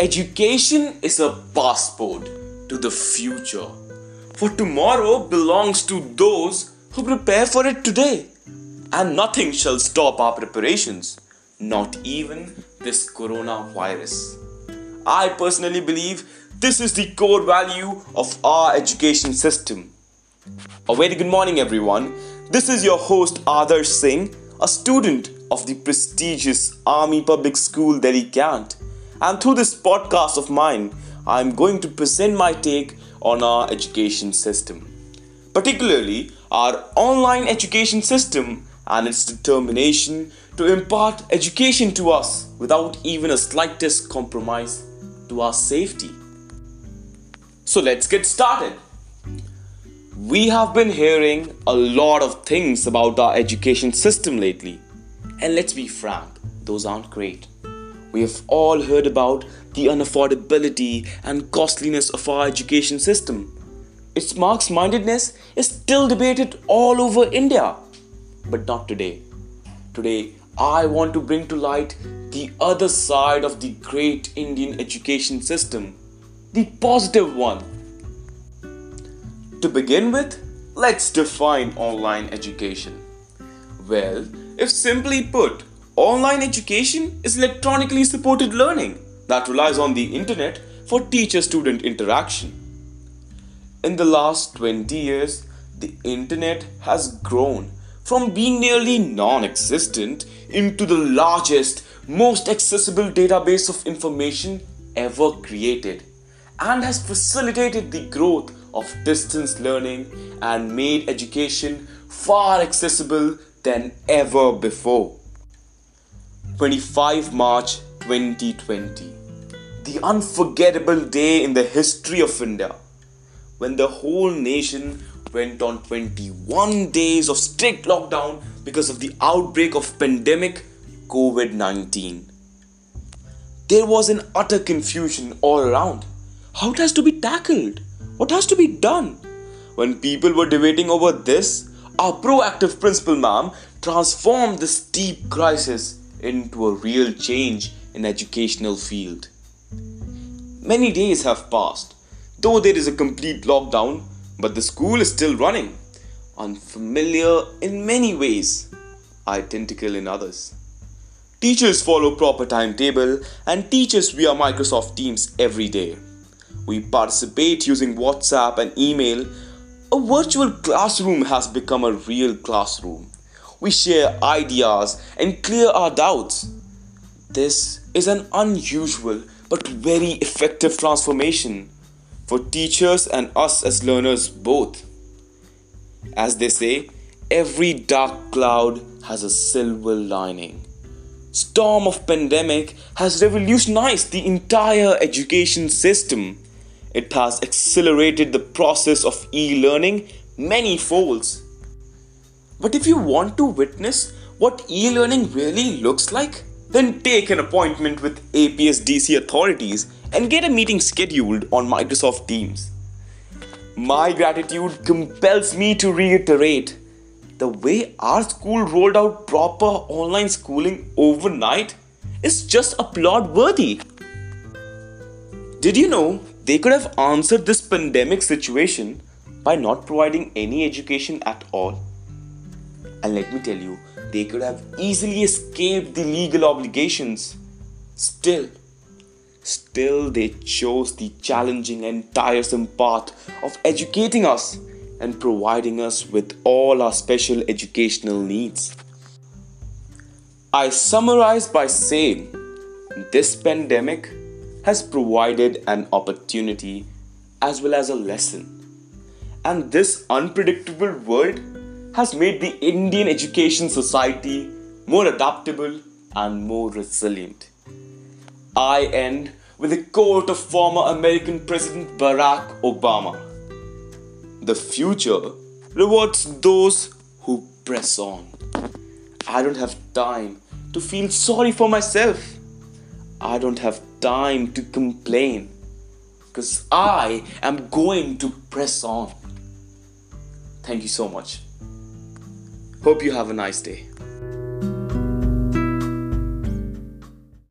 Education is a passport to the future. For tomorrow belongs to those who prepare for it today. And nothing shall stop our preparations, not even this coronavirus. I personally believe this is the core value of our education system. A very good morning, everyone. This is your host Adarsh Singh, a student of the prestigious Army Public School Delhi Cant and through this podcast of mine, I'm going to present my take on our education system, particularly our online education system and its determination to impart education to us without even a slightest compromise to our safety. So let's get started. We have been hearing a lot of things about our education system lately, and let's be frank, those aren't great. We have all heard about the unaffordability and costliness of our education system. Its marks mindedness is still debated all over India. But not today. Today, I want to bring to light the other side of the great Indian education system, the positive one. To begin with, let's define online education. Well, if simply put, Online education is electronically supported learning that relies on the internet for teacher student interaction. In the last 20 years, the internet has grown from being nearly non existent into the largest, most accessible database of information ever created and has facilitated the growth of distance learning and made education far accessible than ever before. 25 March 2020, the unforgettable day in the history of India, when the whole nation went on 21 days of strict lockdown because of the outbreak of pandemic COVID-19. There was an utter confusion all around. How it has to be tackled? What has to be done? When people were debating over this, our proactive principal ma'am transformed this deep crisis into a real change in educational field. Many days have passed, though there is a complete lockdown, but the school is still running, unfamiliar in many ways, identical in others. Teachers follow proper timetable and teach us via Microsoft Teams every day. We participate using WhatsApp and email. A virtual classroom has become a real classroom we share ideas and clear our doubts. This is an unusual but very effective transformation for teachers and us as learners both. As they say, every dark cloud has a silver lining. Storm of pandemic has revolutionized the entire education system. It has accelerated the process of e-learning many folds but if you want to witness what e learning really looks like, then take an appointment with APSDC authorities and get a meeting scheduled on Microsoft Teams. My gratitude compels me to reiterate the way our school rolled out proper online schooling overnight is just applaud worthy. Did you know they could have answered this pandemic situation by not providing any education at all? And let me tell you, they could have easily escaped the legal obligations. Still, still they chose the challenging and tiresome path of educating us and providing us with all our special educational needs. I summarize by saying this pandemic has provided an opportunity as well as a lesson. And this unpredictable world has made the Indian education society more adaptable and more resilient. I end with a quote of former American President Barack Obama The future rewards those who press on. I don't have time to feel sorry for myself. I don't have time to complain because I am going to press on. Thank you so much. Hope you have a nice day.